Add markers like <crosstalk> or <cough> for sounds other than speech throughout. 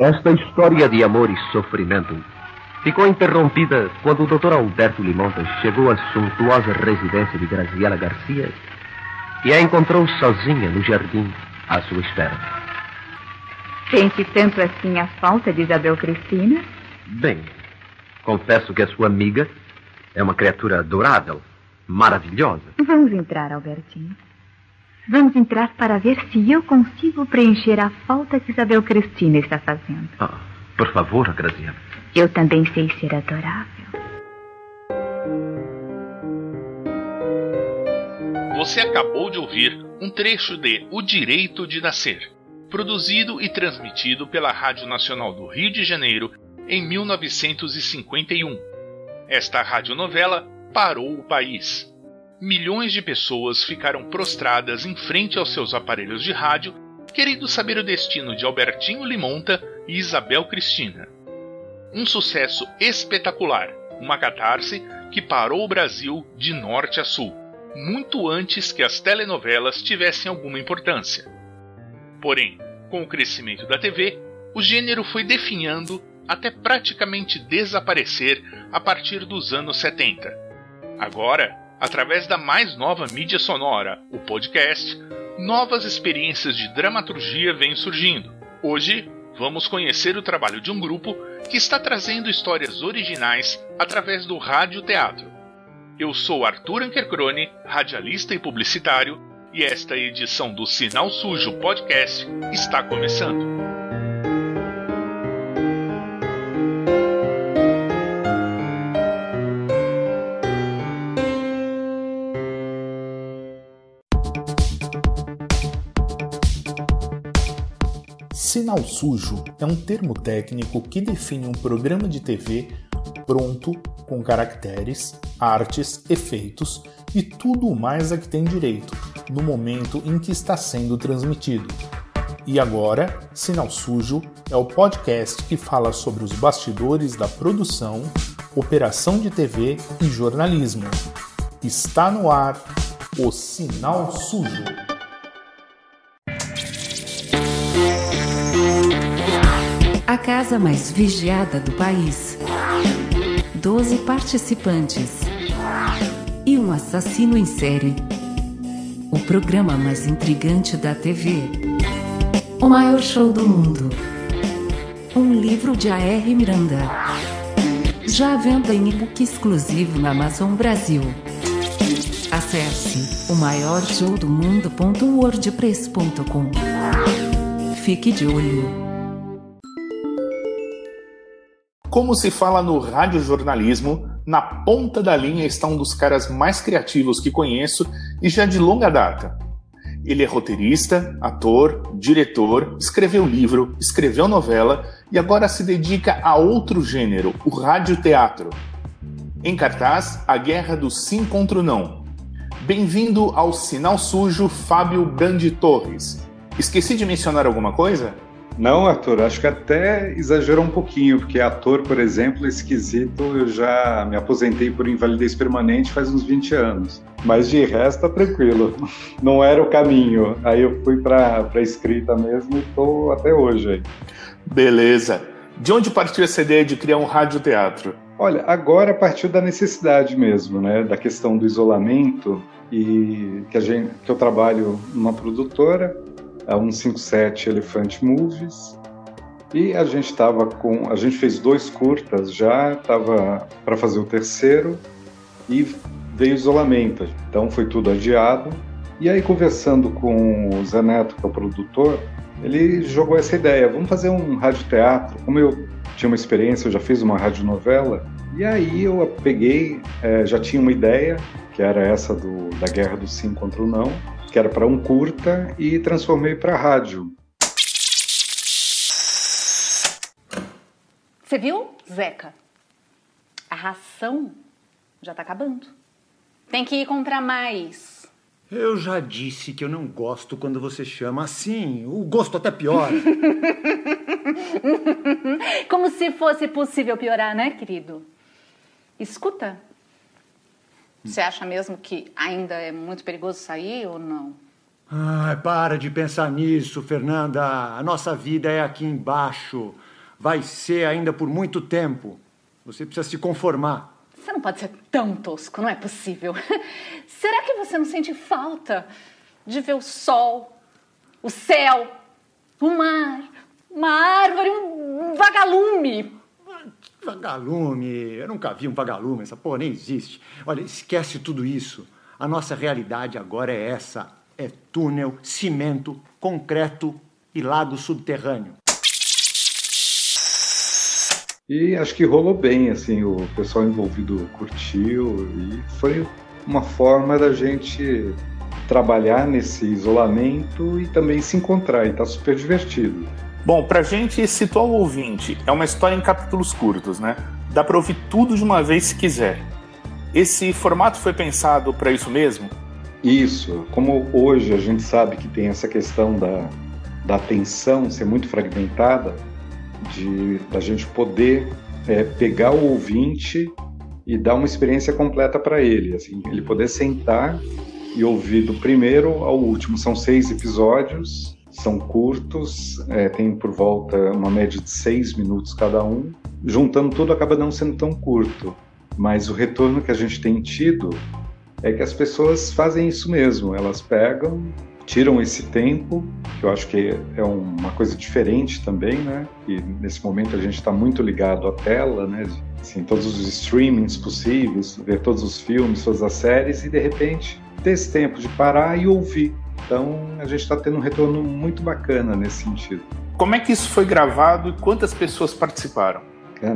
Esta história de amor e sofrimento ficou interrompida quando o Dr. Alberto Limontas chegou à suntuosa residência de Graziela Garcia e a encontrou sozinha no jardim à sua espera. Sente tanto assim a falta de Isabel Cristina? Bem, confesso que a sua amiga é uma criatura adorável, maravilhosa. Vamos entrar, Albertinho. Vamos entrar para ver se eu consigo preencher a falta que Isabel Cristina está fazendo. Ah, por favor, Graziela. Eu também sei ser adorável. Você acabou de ouvir um trecho de O Direito de Nascer, produzido e transmitido pela Rádio Nacional do Rio de Janeiro em 1951. Esta radionovela parou o país. Milhões de pessoas ficaram prostradas em frente aos seus aparelhos de rádio, querendo saber o destino de Albertinho Limonta e Isabel Cristina. Um sucesso espetacular, uma catarse que parou o Brasil de norte a sul, muito antes que as telenovelas tivessem alguma importância. Porém, com o crescimento da TV, o gênero foi definhando até praticamente desaparecer a partir dos anos 70. Agora, através da mais nova mídia sonora, o podcast, novas experiências de dramaturgia vêm surgindo. Hoje, vamos conhecer o trabalho de um grupo que está trazendo histórias originais através do rádio teatro. Eu sou Arthur Ankercrone, radialista e publicitário, e esta edição do Sinal Sujo Podcast está começando. Sinal sujo é um termo técnico que define um programa de TV pronto com caracteres, artes, efeitos e tudo o mais a que tem direito no momento em que está sendo transmitido. E agora, Sinal Sujo é o podcast que fala sobre os bastidores da produção, operação de TV e jornalismo. Está no ar o Sinal Sujo. A casa mais vigiada do país. 12 participantes. E um assassino em série. O programa mais intrigante da TV. O maior show do mundo. Um livro de A.R. Miranda. Já à venda em e-book exclusivo na Amazon Brasil. Acesse o maior show do mundo.wordpress.com. Fique de olho. Como se fala no radiojornalismo, na ponta da linha está um dos caras mais criativos que conheço e já de longa data. Ele é roteirista, ator, diretor, escreveu livro, escreveu novela e agora se dedica a outro gênero, o radioteatro. Em cartaz, A Guerra do Sim contra o Não. Bem-vindo ao Sinal Sujo, Fábio Brandi Torres. Esqueci de mencionar alguma coisa? Não, Arthur, acho que até exagerou um pouquinho, porque ator, por exemplo, esquisito, eu já me aposentei por invalidez permanente faz uns 20 anos. Mas de resto, tá tranquilo. <laughs> Não era o caminho. Aí eu fui para escrita mesmo e estou até hoje aí. Beleza. De onde partiu essa ideia de criar um radioteatro? Olha, agora partiu da necessidade mesmo, né? Da questão do isolamento e que, a gente, que eu trabalho numa produtora a 157 Elephant Movies. E a gente estava com. A gente fez dois curtas já, estava para fazer o terceiro e veio isolamento. Então foi tudo adiado. E aí, conversando com o Zé Neto, que é o produtor, ele jogou essa ideia: vamos fazer um radioteatro. Como eu tinha uma experiência, eu já fiz uma radionovela. E aí eu peguei, é, já tinha uma ideia, que era essa do, da guerra do sim contra o não que era para um curta, e transformei para rádio. Você viu, Zeca? A ração já está acabando. Tem que ir comprar mais. Eu já disse que eu não gosto quando você chama assim. O gosto até piora. <laughs> Como se fosse possível piorar, né, querido? Escuta, você acha mesmo que ainda é muito perigoso sair ou não? Ai, para de pensar nisso, Fernanda. A nossa vida é aqui embaixo. vai ser ainda por muito tempo. Você precisa se conformar. Você não pode ser tão tosco, não é possível. <laughs> Será que você não sente falta de ver o sol, o céu, o mar, uma árvore, um vagalume? Vagalume, eu nunca vi um vagalume, essa porra nem existe. Olha, esquece tudo isso. A nossa realidade agora é essa: é túnel, cimento, concreto e lago subterrâneo. E acho que rolou bem, assim, o pessoal envolvido curtiu e foi uma forma da gente trabalhar nesse isolamento e também se encontrar, e tá super divertido. Bom, pra gente situar o ouvinte, é uma história em capítulos curtos, né? Dá pra ouvir tudo de uma vez se quiser. Esse formato foi pensado para isso mesmo? Isso. Como hoje a gente sabe que tem essa questão da, da atenção ser muito fragmentada, de da gente poder é, pegar o ouvinte e dar uma experiência completa para ele, assim, ele poder sentar e ouvir do primeiro ao último. São seis episódios, são curtos, é, tem por volta uma média de seis minutos cada um. Juntando tudo acaba não sendo tão curto, mas o retorno que a gente tem tido é que as pessoas fazem isso mesmo, elas pegam tiram esse tempo, que eu acho que é uma coisa diferente também, né? E nesse momento a gente está muito ligado à tela, né? Assim, todos os streamings possíveis, ver todos os filmes, todas as séries e de repente ter esse tempo de parar e ouvir. Então a gente está tendo um retorno muito bacana nesse sentido. Como é que isso foi gravado e quantas pessoas participaram?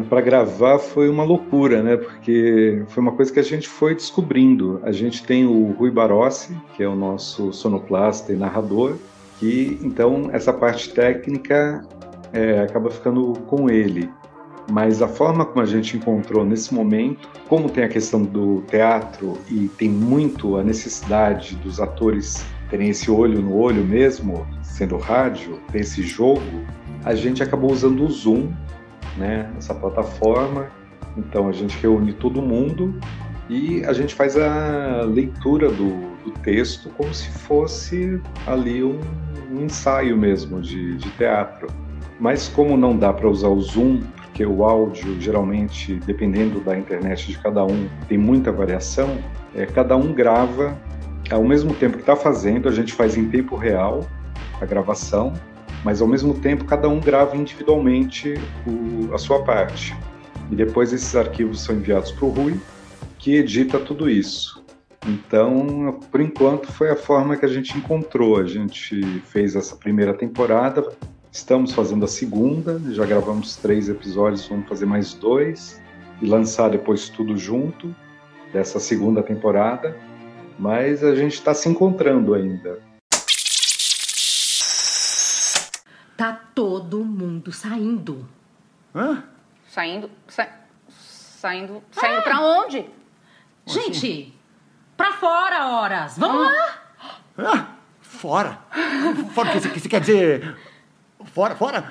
Para gravar foi uma loucura, né? Porque foi uma coisa que a gente foi descobrindo. A gente tem o Rui Barossi, que é o nosso sonoplasta e narrador, que então essa parte técnica é, acaba ficando com ele. Mas a forma como a gente encontrou nesse momento, como tem a questão do teatro e tem muito a necessidade dos atores terem esse olho no olho mesmo, sendo rádio, tem esse jogo, a gente acabou usando o Zoom né, essa plataforma. Então a gente reúne todo mundo e a gente faz a leitura do, do texto como se fosse ali um, um ensaio mesmo de, de, teatro. Mas como não dá para usar o Zoom, porque o áudio geralmente, dependendo da internet de cada um, tem muita variação, é, cada um grava ao mesmo tempo que está fazendo, a gente faz em tempo real a gravação mas ao mesmo tempo cada um grava individualmente o, a sua parte. E depois esses arquivos são enviados para o Rui, que edita tudo isso. Então, por enquanto, foi a forma que a gente encontrou. A gente fez essa primeira temporada, estamos fazendo a segunda, já gravamos três episódios, vamos fazer mais dois e lançar depois tudo junto dessa segunda temporada. Mas a gente está se encontrando ainda. Tá todo mundo saindo. Hã? Saindo. Sa... Saindo. Saindo ah. pra onde? Gente, assim? pra fora, horas. Vamos ah. lá. Ah, fora? Fora o que você quer dizer? Fora, fora?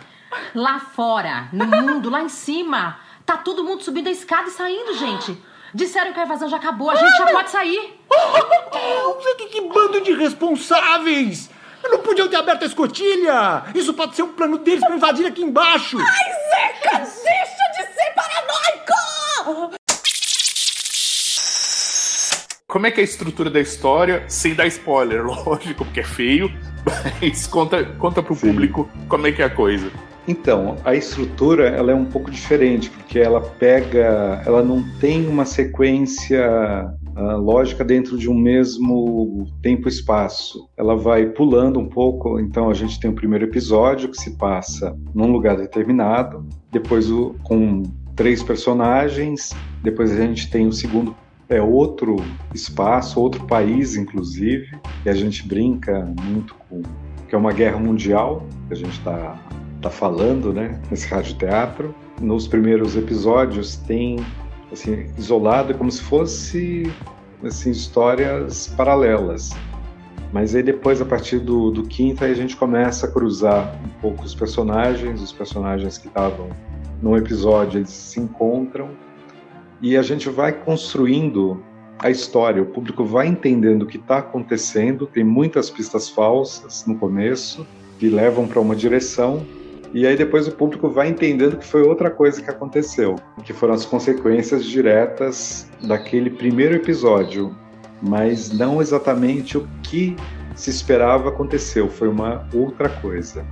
Lá fora, no mundo, lá em cima. Tá todo mundo subindo a escada e saindo, gente. Disseram que a invasão já acabou, a gente já pode sair. Que, que bando de irresponsáveis! Não podiam ter aberto a escotilha! Isso pode ser um plano deles para invadir aqui embaixo! Ai, Zeca, deixa de ser paranoico! Como é que é a estrutura da história, sem dar spoiler, <laughs> lógico, porque é feio, mas conta, conta pro Sim. público como é que é a coisa. Então, a estrutura ela é um pouco diferente, porque ela pega, ela não tem uma sequência lógica dentro de um mesmo tempo-espaço. Ela vai pulando um pouco, então a gente tem o primeiro episódio que se passa num lugar determinado, depois o, com três personagens, depois a gente tem o segundo é outro espaço, outro país, inclusive, e a gente brinca muito com que é uma guerra mundial que a gente está tá falando, né, nesse rádio teatro. Nos primeiros episódios tem assim isolado como se fosse assim histórias paralelas. Mas aí depois, a partir do, do quinto, aí a gente começa a cruzar um pouco os personagens, os personagens que estavam num episódio, eles se encontram e a gente vai construindo a história, o público vai entendendo o que está acontecendo, tem muitas pistas falsas no começo que levam para uma direção E aí depois o público vai entendendo que foi outra coisa que aconteceu, que foram as consequências diretas daquele primeiro episódio, mas não exatamente o que se esperava aconteceu, foi uma outra coisa.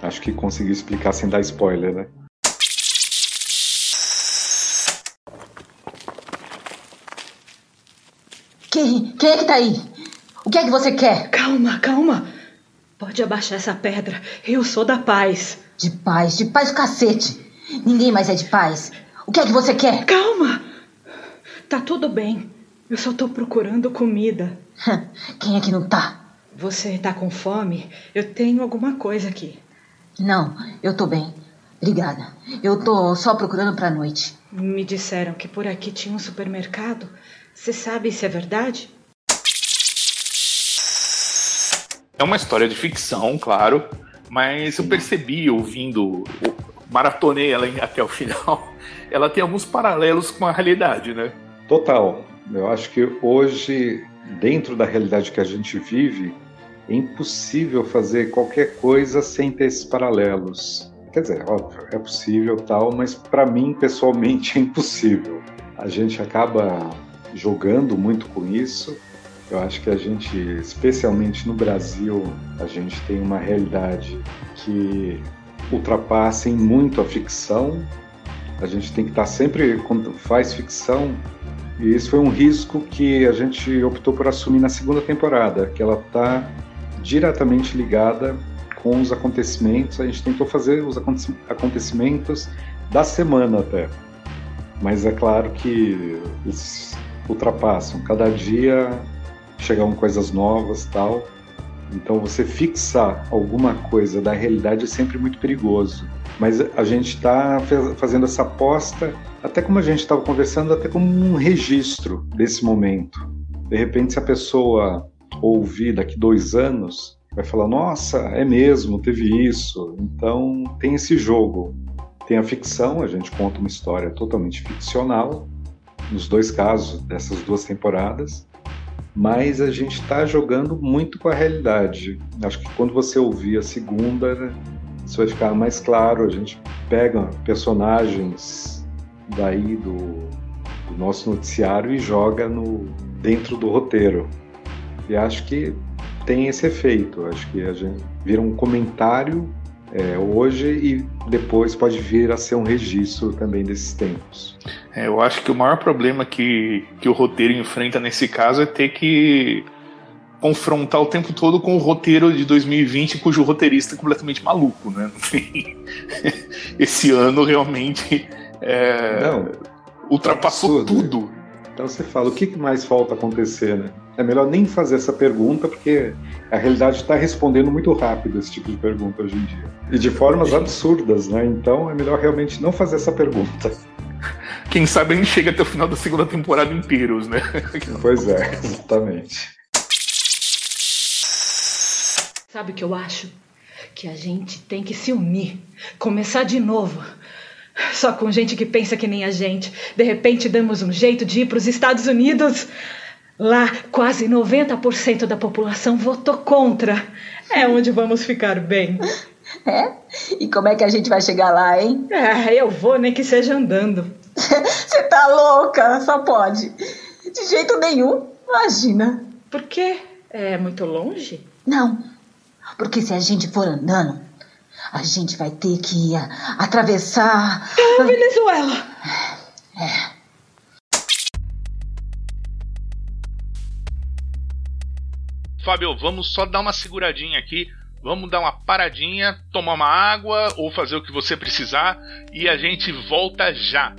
Acho que consegui explicar sem dar spoiler, né? Quem, quem é que tá aí? O que é que você quer? Calma, calma. Pode abaixar essa pedra. Eu sou da paz. De paz, de paz o cacete. Ninguém mais é de paz. O que é que você quer? Calma. Tá tudo bem. Eu só tô procurando comida. Quem é que não tá? Você tá com fome? Eu tenho alguma coisa aqui. Não, eu tô bem. Obrigada. Eu tô só procurando pra noite. Me disseram que por aqui tinha um supermercado. Você sabe se é verdade? É uma história de ficção, claro, mas eu percebi ouvindo, maratonei ela até o final, <laughs> ela tem alguns paralelos com a realidade, né? Total. Eu acho que hoje, dentro da realidade que a gente vive, é impossível fazer qualquer coisa sem ter esses paralelos. Quer dizer, óbvio, é possível tal, mas para mim, pessoalmente, <laughs> é impossível. A gente acaba jogando muito com isso. Eu acho que a gente, especialmente no Brasil, a gente tem uma realidade que ultrapassa em muito a ficção. A gente tem que estar sempre, quando faz ficção, e isso foi um risco que a gente optou por assumir na segunda temporada, que ela está diretamente ligada com os acontecimentos. A gente tentou fazer os acontecimentos da semana até. Mas é claro que eles ultrapassam. Cada dia chegam coisas novas tal. Então você fixar alguma coisa da realidade é sempre muito perigoso. Mas a gente está fazendo essa aposta, até como a gente estava conversando, até como um registro desse momento. De repente, se a pessoa ouvir daqui dois anos, vai falar: nossa, é mesmo, teve isso. Então tem esse jogo. Tem a ficção, a gente conta uma história totalmente ficcional, nos dois casos dessas duas temporadas, mas a gente está jogando muito com a realidade. Acho que quando você ouvir a segunda, isso vai ficar mais claro. A gente pega personagens daí do, do nosso noticiário e joga no dentro do roteiro. E acho que tem esse efeito. Acho que a gente vira um comentário é, hoje e depois pode vir a ser um registro também desses tempos. É, eu acho que o maior problema que, que o roteiro enfrenta nesse caso é ter que confrontar o tempo todo com o roteiro de 2020, cujo roteirista é completamente maluco, né? <laughs> Esse ano realmente é, Não, ultrapassou absurdo, tudo. Então você fala, o que mais falta acontecer, né? É melhor nem fazer essa pergunta, porque a realidade está respondendo muito rápido esse tipo de pergunta hoje em dia. E de formas absurdas, né? Então é melhor realmente não fazer essa pergunta. Quem sabe a gente chega até o final da segunda temporada inteiros, né? <laughs> Pois é, exatamente. Sabe o que eu acho? Que a gente tem que se unir, começar de novo. Só com gente que pensa que nem a gente. De repente damos um jeito de ir para os Estados Unidos. Lá, quase 90% da população votou contra. É onde vamos ficar bem. <laughs> É? E como é que a gente vai chegar lá, hein? É, eu vou, nem que seja andando. <laughs> Você tá louca? Só pode. De jeito nenhum. Imagina. Por quê? É muito longe? Não. Porque se a gente for andando, a gente vai ter que atravessar. Ah, Venezuela! É. Fábio, vamos só dar uma seguradinha aqui. Vamos dar uma paradinha, tomar uma água ou fazer o que você precisar e a gente volta já.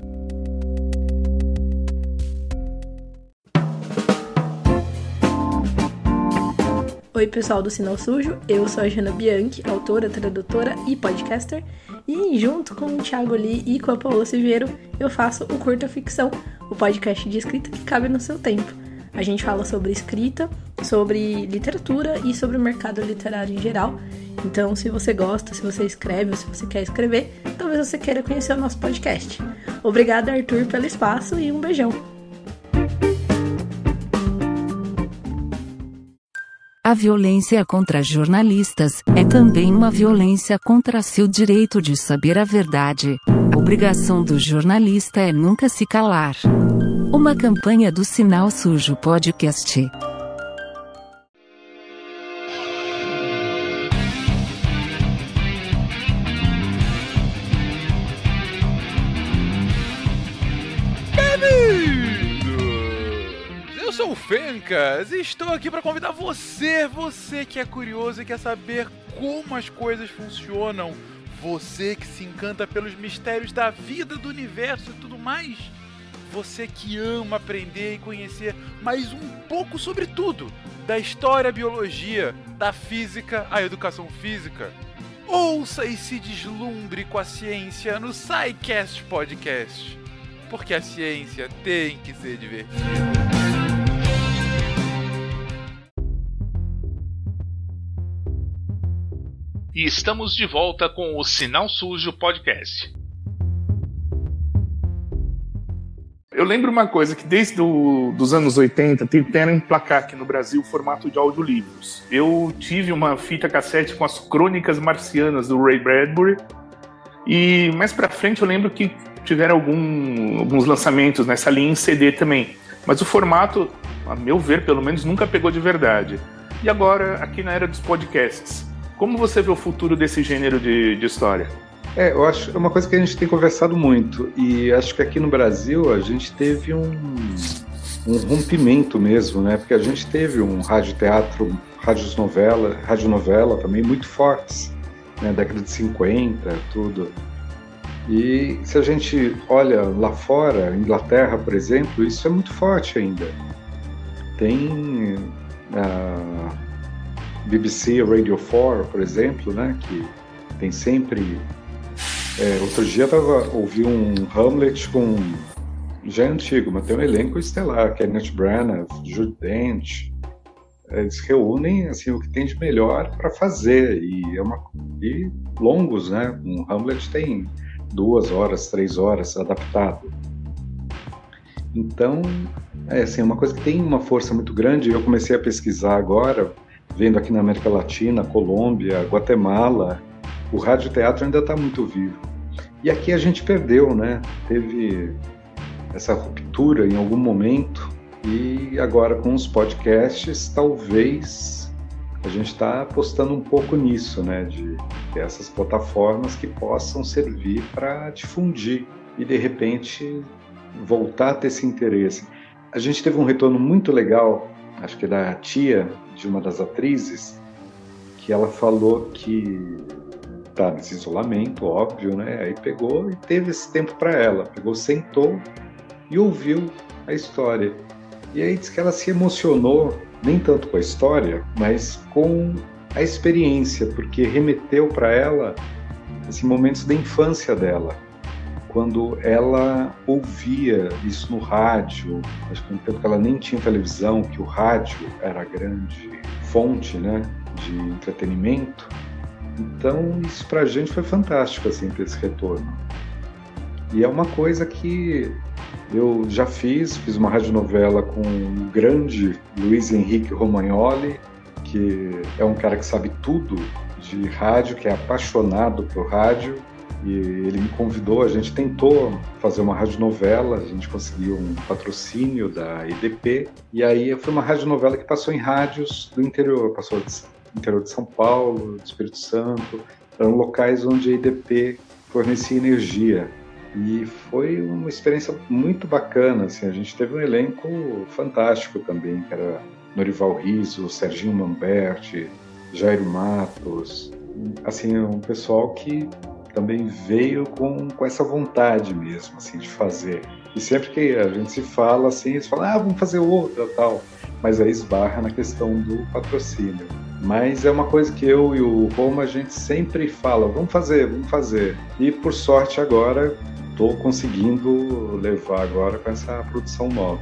Oi, pessoal do Sinal Sujo. Eu sou a Jana Bianchi, autora, tradutora e podcaster. E junto com o Thiago Lee e com a Paula Siveiro, eu faço o Curta Ficção, o podcast de escrita que cabe no seu tempo. A gente fala sobre escrita, sobre literatura e sobre o mercado literário em geral. Então, se você gosta, se você escreve ou se você quer escrever, talvez você queira conhecer o nosso podcast. Obrigada, Arthur, pelo espaço e um beijão. Violência contra jornalistas é também uma violência contra seu direito de saber a verdade. A obrigação do jornalista é nunca se calar. Uma campanha do Sinal Sujo Podcast. Estou aqui para convidar você, você que é curioso e quer saber como as coisas funcionam, você que se encanta pelos mistérios da vida, do universo e tudo mais, você que ama aprender e conhecer mais um pouco sobre tudo, da história, biologia, da física, a educação física. Ouça e se deslumbre com a ciência no SciCast Podcast, porque a ciência tem que ser divertida. E estamos de volta com o Sinal Sujo Podcast. Eu lembro uma coisa, que desde os anos 80 tentaram emplacar aqui no Brasil o formato de audiolivros. Eu tive uma fita cassete com as crônicas marcianas do Ray Bradbury e mais pra frente eu lembro que tiveram algum, alguns lançamentos nessa linha em CD também. Mas o formato, a meu ver, pelo menos, nunca pegou de verdade. E agora, aqui na era dos podcasts, como você vê o futuro desse gênero de, de história? É, eu acho é uma coisa que a gente tem conversado muito e acho que aqui no Brasil a gente teve um, um rompimento mesmo, né? Porque a gente teve um rádio teatro, rádios novela, rádio novela também muito fortes, né? Década de 50, tudo. E se a gente olha lá fora, Inglaterra, por exemplo, isso é muito forte ainda. Tem uh, BBC Radio 4, por exemplo, né, que tem sempre. É, outro dia tava, ouvi um Hamlet com. Já é antigo, mas tem um elenco estelar, Kenneth Branagh, Jude Dent. Eles reúnem assim, o que tem de melhor para fazer e, é uma, e longos, né? Um Hamlet tem duas horas, três horas adaptado. Então, é assim, é uma coisa que tem uma força muito grande. Eu comecei a pesquisar agora vendo aqui na América Latina, Colômbia, Guatemala, o rádio teatro ainda está muito vivo. E aqui a gente perdeu, né? Teve essa ruptura em algum momento e agora com os podcasts talvez a gente está apostando um pouco nisso, né? De essas plataformas que possam servir para difundir e de repente voltar a ter esse interesse. A gente teve um retorno muito legal, acho que da tia de uma das atrizes, que ela falou que tá nesse isolamento, óbvio, né? Aí pegou e teve esse tempo para ela, pegou, sentou e ouviu a história. E aí diz que ela se emocionou nem tanto com a história, mas com a experiência, porque remeteu para ela esses momentos da infância dela, quando ela ouvia isso no rádio, acho que no tempo que ela nem tinha televisão, que o rádio era a grande fonte, né, de entretenimento. Então isso para a gente foi fantástico assim ter esse retorno. E é uma coisa que eu já fiz, fiz uma radionovela com o grande Luiz Henrique Romagnoli, que é um cara que sabe tudo de rádio, que é apaixonado por rádio e ele me convidou, a gente tentou fazer uma radionovela, a gente conseguiu um patrocínio da EDP, e aí foi uma radionovela que passou em rádios do interior, passou no interior de São Paulo, do Espírito Santo, eram locais onde a EDP fornecia energia. E foi uma experiência muito bacana, assim, a gente teve um elenco fantástico também, que era Norival Riso, Serginho Mamberti, Jairo Matos, assim, um pessoal que também veio com, com essa vontade mesmo, assim, de fazer. E sempre que a gente se fala assim, eles falam, ah, vamos fazer outra tal. Mas aí esbarra na questão do patrocínio. Mas é uma coisa que eu e o Roma a gente sempre fala, vamos fazer, vamos fazer. E por sorte agora estou conseguindo levar agora com essa produção nova.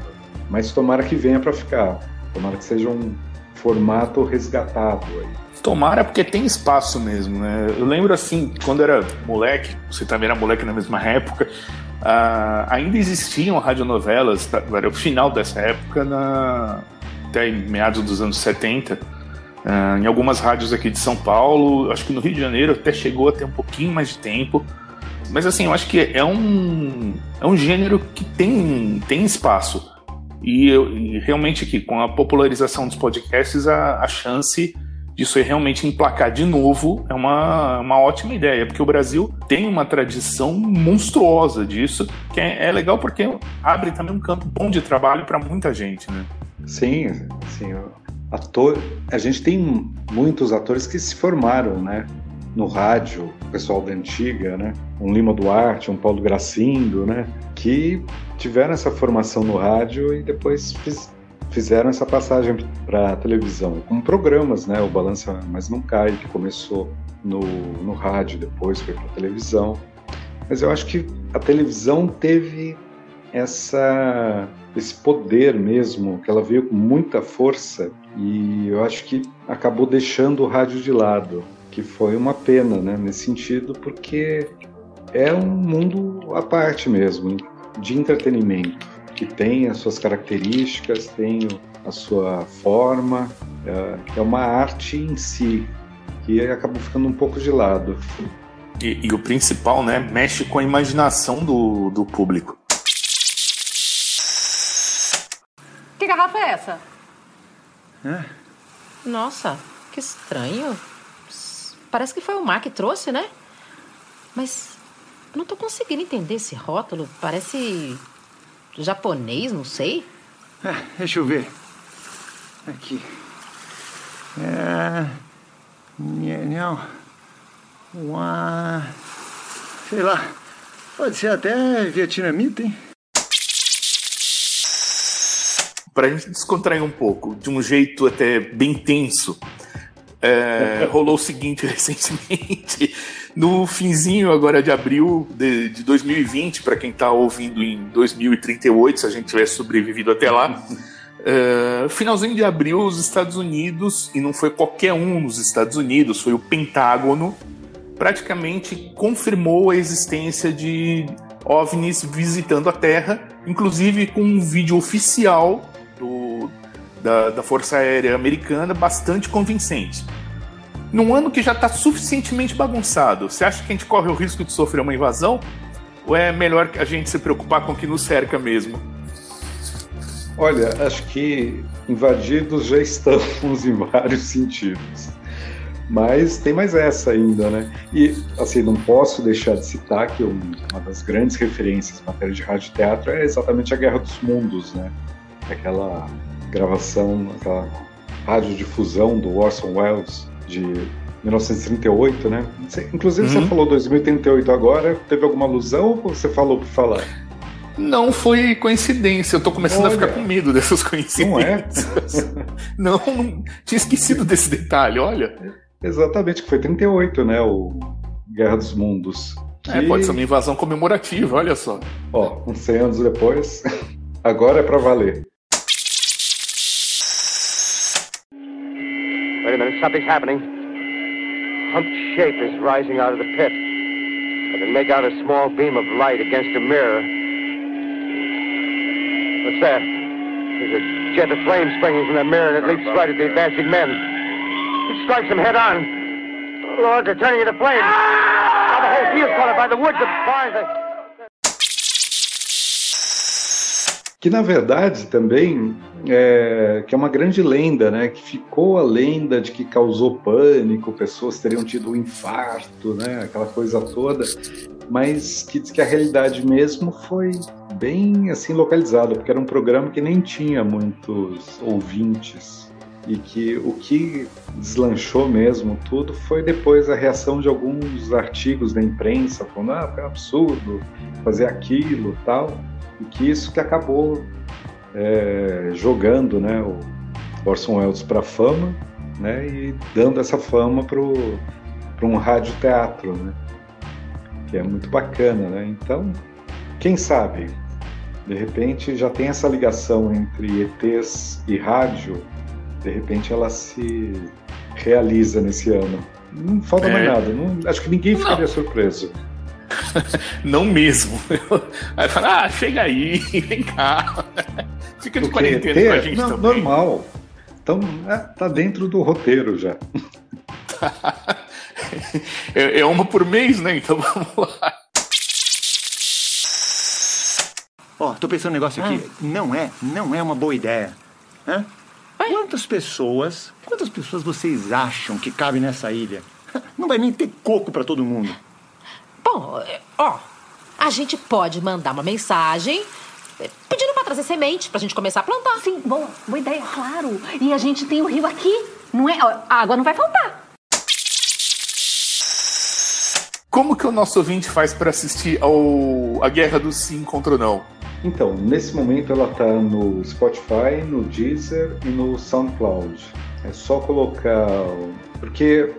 Mas tomara que venha para ficar. Tomara que seja um formato resgatado aí. Tomara, porque tem espaço mesmo, né? Eu lembro assim, quando era moleque, você também era moleque na mesma época, uh, ainda existiam radionovelas, tá, era o final dessa época, na, até meados dos anos 70, uh, em algumas rádios aqui de São Paulo, acho que no Rio de Janeiro até chegou a ter um pouquinho mais de tempo. Mas assim, eu acho que é um, é um gênero que tem, tem espaço. E, eu, e realmente que com a popularização dos podcasts, a, a chance disso realmente emplacar de novo é uma, uma ótima ideia, porque o Brasil tem uma tradição monstruosa disso, que é, é legal porque abre também um campo bom de trabalho para muita gente, né? Sim, sim. Ator, a gente tem muitos atores que se formaram, né? No rádio, o pessoal da antiga, né? Um Lima Duarte, um Paulo Gracindo, né? Que tiveram essa formação no rádio e depois fizeram essa passagem para televisão, com programas, né? O Balança Mas Não Cai, que começou no, no rádio, depois foi para televisão. Mas eu acho que a televisão teve essa esse poder mesmo, que ela veio com muita força e eu acho que acabou deixando o rádio de lado, que foi uma pena, né, nesse sentido, porque é um mundo à parte mesmo, de entretenimento que tem as suas características, tem a sua forma, é, é uma arte em si, que acabou ficando um pouco de lado. E, e o principal, né, mexe com a imaginação do, do público. Que garrafa é essa? É? Nossa, que estranho. Parece que foi o Mar que trouxe, né? Mas não tô conseguindo entender esse rótulo. Parece japonês, não sei. É, deixa eu ver. Aqui. É. Não. Uma. Sei lá. Pode ser até vietnamita, hein? Pra gente descontrair um pouco, de um jeito até bem tenso, é, rolou o seguinte <laughs> recentemente. No finzinho agora de abril de, de 2020, para quem está ouvindo em 2038, se a gente tiver sobrevivido até lá, uh, finalzinho de abril, os Estados Unidos, e não foi qualquer um nos Estados Unidos, foi o Pentágono, praticamente confirmou a existência de OVNIs visitando a Terra, inclusive com um vídeo oficial da, da Força Aérea Americana bastante convincente num ano que já está suficientemente bagunçado, você acha que a gente corre o risco de sofrer uma invasão? Ou é melhor a gente se preocupar com o que nos cerca mesmo? Olha, acho que invadidos já estamos em vários sentidos. Mas tem mais essa ainda, né? E, assim, não posso deixar de citar que uma das grandes referências em matéria de rádio teatro é exatamente a Guerra dos Mundos, né? Aquela gravação, aquela radiodifusão do Orson Welles, de 1938, né? Você, inclusive uhum. você falou 2038 agora, teve alguma alusão ou você falou por falar? Não foi coincidência, eu tô começando Olha, a ficar com medo dessas coincidências. Não, é? <laughs> não, não, tinha esquecido desse detalhe, olha. Exatamente, que foi 38, né? O Guerra dos Mundos. É. É, pode ser uma invasão comemorativa, olha só. Ó, uns 100 anos depois, <laughs> agora é para valer. Wait a minute, something's happening. Humped shape is rising out of the pit. I can make out a small beam of light against a mirror. What's that? There's a jet of flame springing from the mirror and it leaps right at the advancing men. It strikes them head on. Lord, they're turning into flames. Now the whole field's caught up by the woods, barns. They... que na verdade também é, que é uma grande lenda, né? Que ficou a lenda de que causou pânico, pessoas teriam tido um infarto, né? Aquela coisa toda, mas que diz que a realidade mesmo foi bem assim localizada, porque era um programa que nem tinha muitos ouvintes e que o que deslanchou mesmo tudo foi depois a reação de alguns artigos da imprensa falando ah, foi um absurdo fazer aquilo tal e que isso que acabou é, jogando né, o Orson Welles para a fama né, e dando essa fama para um radioteatro, né, que é muito bacana. Né? Então, quem sabe, de repente já tem essa ligação entre ETs e rádio, de repente ela se realiza nesse ano. Não falta é. mais nada, não, acho que ninguém ficaria não. surpreso. <laughs> não mesmo. <laughs> Aí fala, ah, chega aí, <laughs> vem cá. Fica de quarentena com a gente não, também. Normal. Então, é, tá dentro do roteiro já. é, é uma por mês, né? Então vamos lá. Ó, oh, tô pensando um negócio aqui. Ah. Não é, não é uma boa ideia. Hã? Quantas pessoas, quantas pessoas vocês acham que cabem nessa ilha? Não vai nem ter coco para todo mundo. Bom, ó, a gente pode mandar uma mensagem pedindo para trazer semente pra gente começar a plantar. Sim, boa, boa ideia, claro. E a gente tem o rio aqui, não é? A água não vai faltar. Como que o nosso ouvinte faz para assistir ao a Guerra do Sim contra o Não? Então, nesse momento ela está no Spotify, no Deezer e no SoundCloud. É só colocar. Porque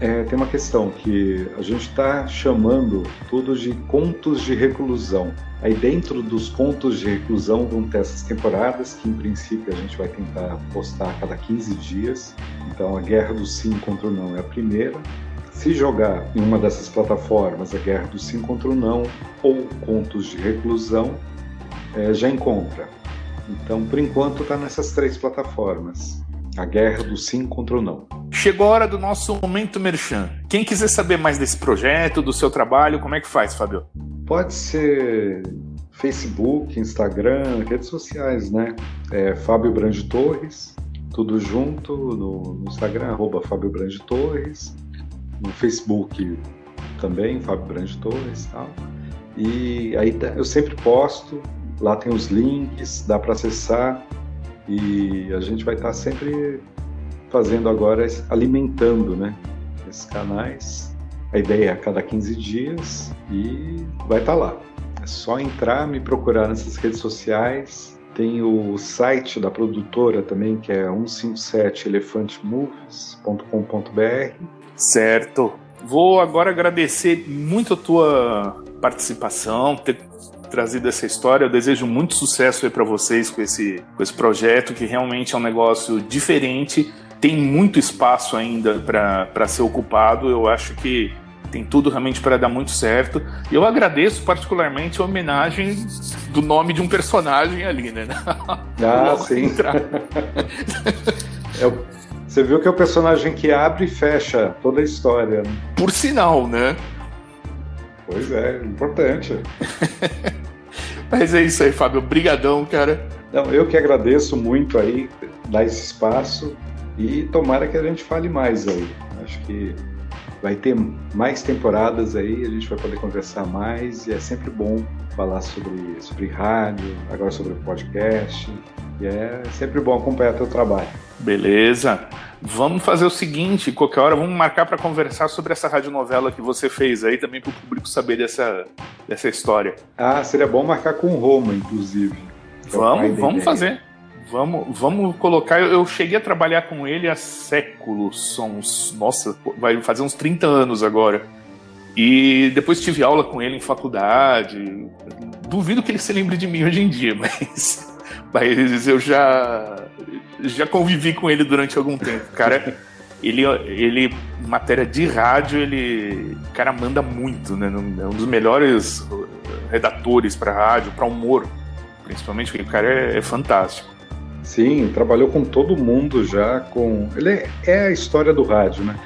é, tem uma questão que a gente está chamando tudo de contos de reclusão. Aí dentro dos contos de reclusão vão ter essas temporadas que em princípio a gente vai tentar postar a cada 15 dias. Então a Guerra do Sim contra o Não é a primeira. Se jogar em uma dessas plataformas a Guerra do Sim contra o Não ou Contos de Reclusão, é, já encontra. Então, por enquanto, está nessas três plataformas. A guerra do sim contra o não. Chegou a hora do nosso momento merchan. Quem quiser saber mais desse projeto, do seu trabalho, como é que faz, Fábio? Pode ser Facebook, Instagram, redes sociais, né? É Fábio Brande Torres, tudo junto no, no Instagram, arroba Fábio Brande Torres, no Facebook também, Fábio Brande Torres e tal. E aí tá, eu sempre posto, lá tem os links, dá para acessar e a gente vai estar tá sempre fazendo agora, alimentando né, esses canais. A ideia é a cada 15 dias e vai estar tá lá. É só entrar, me procurar nessas redes sociais. Tem o site da produtora também, que é 157elefantemovies.com.br. Certo. Vou agora agradecer muito a tua participação, ter trazido essa história. Eu desejo muito sucesso aí para vocês com esse, com esse projeto, que realmente é um negócio diferente. Tem muito espaço ainda para ser ocupado. Eu acho que tem tudo realmente para dar muito certo. E eu agradeço particularmente a homenagem do nome de um personagem ali, né? <laughs> Ah, sim. <laughs> é o, você viu que é o personagem que abre e fecha toda a história. Né? Por sinal, né? Pois é, importante. <laughs> Mas é isso aí, Fábio. Obrigadão, cara. Não, eu que agradeço muito aí dar esse espaço e tomara que a gente fale mais aí. Acho que vai ter mais temporadas aí, a gente vai poder conversar mais e é sempre bom falar sobre, sobre rádio, agora sobre podcast. E é sempre bom acompanhar teu trabalho. Beleza. Vamos fazer o seguinte, qualquer hora vamos marcar para conversar sobre essa radionovela que você fez aí também para o público saber dessa, dessa história. Ah, seria bom marcar com o Roma, inclusive. É vamos, vamos fazer. Vamos, vamos colocar. Eu, eu cheguei a trabalhar com ele há séculos. São uns, nossa, vai fazer uns 30 anos agora. E depois tive aula com ele em faculdade. Duvido que ele se lembre de mim hoje em dia, <laughs> mas, mas eu já já convivi com ele durante algum tempo. Cara, ele, ele matéria de rádio, ele, cara manda muito, né? É um dos melhores redatores para rádio, para humor, principalmente, porque o cara é, é, fantástico. Sim, trabalhou com todo mundo já, com ele é, é a história do rádio, né?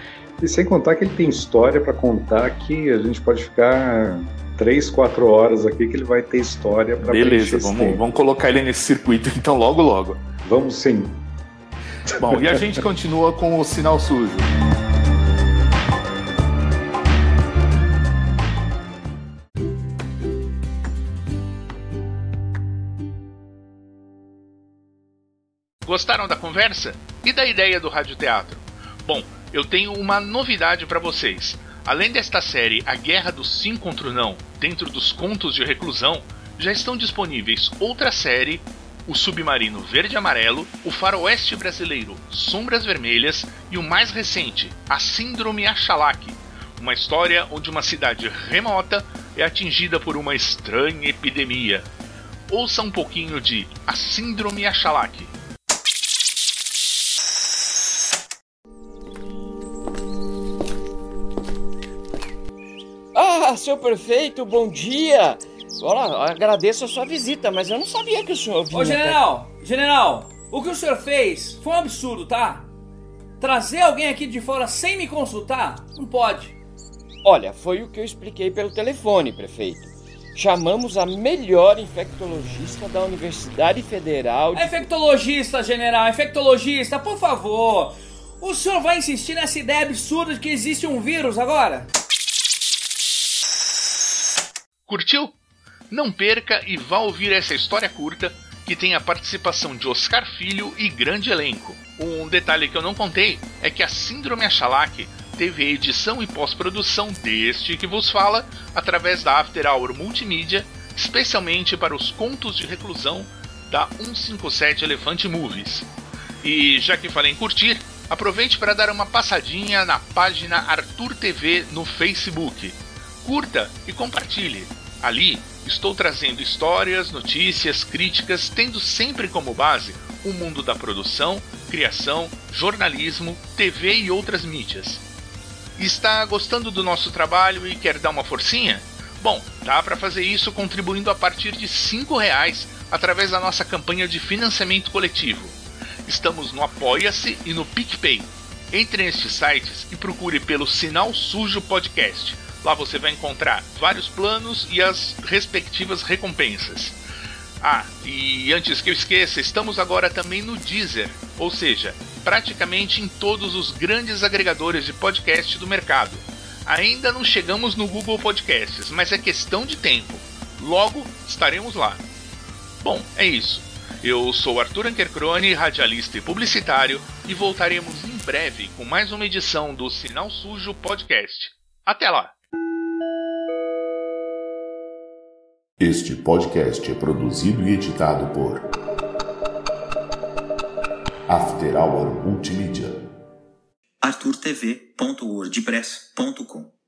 E sem contar que ele tem história para contar que a gente pode ficar três, quatro horas aqui que ele vai ter história para Beleza, vamos, vamos colocar ele nesse circuito <laughs> então logo logo. Vamos sim. Bom, e a gente <laughs> continua com o sinal sujo. Gostaram da conversa? E da ideia do radioteatro? Bom, eu tenho uma novidade para vocês. Além desta série A Guerra do Sim contra o Não, dentro dos contos de reclusão, já estão disponíveis outra série o Submarino Verde Amarelo, o Faroeste Brasileiro Sombras Vermelhas e o mais recente, A Síndrome Achalak, uma história onde uma cidade remota é atingida por uma estranha epidemia. Ouça um pouquinho de A Síndrome Achalak. Ah, seu prefeito, bom dia! Olha, agradeço a sua visita, mas eu não sabia que o senhor vinha. Ô, general! General! O que o senhor fez foi um absurdo, tá? Trazer alguém aqui de fora sem me consultar? Não pode. Olha, foi o que eu expliquei pelo telefone, prefeito. Chamamos a melhor infectologista da Universidade Federal de... Infectologista, general, infectologista, por favor. O senhor vai insistir nessa ideia absurda de que existe um vírus agora? Curtiu? Não perca e vá ouvir essa história curta que tem a participação de Oscar Filho e grande elenco. Um detalhe que eu não contei é que a Síndrome Achalak teve a edição e pós-produção deste que vos fala através da After Hour Multimídia, especialmente para os contos de reclusão da 157 Elefante Movies. E já que falei em curtir, aproveite para dar uma passadinha na página Arthur TV no Facebook. Curta e compartilhe. Ali estou trazendo histórias, notícias, críticas, tendo sempre como base o mundo da produção, criação, jornalismo, TV e outras mídias. Está gostando do nosso trabalho e quer dar uma forcinha? Bom, dá para fazer isso contribuindo a partir de R$ reais através da nossa campanha de financiamento coletivo. Estamos no Apoia-se e no PicPay. Entre nestes sites e procure pelo Sinal Sujo Podcast. Lá você vai encontrar vários planos e as respectivas recompensas. Ah, e antes que eu esqueça, estamos agora também no Deezer, ou seja, praticamente em todos os grandes agregadores de podcast do mercado. Ainda não chegamos no Google Podcasts, mas é questão de tempo. Logo estaremos lá. Bom, é isso. Eu sou Arthur Ankercrone, radialista e publicitário, e voltaremos em breve com mais uma edição do Sinal Sujo Podcast. Até lá! Este podcast é produzido e editado por After Hour Multimídia. arturtv.wordpress.com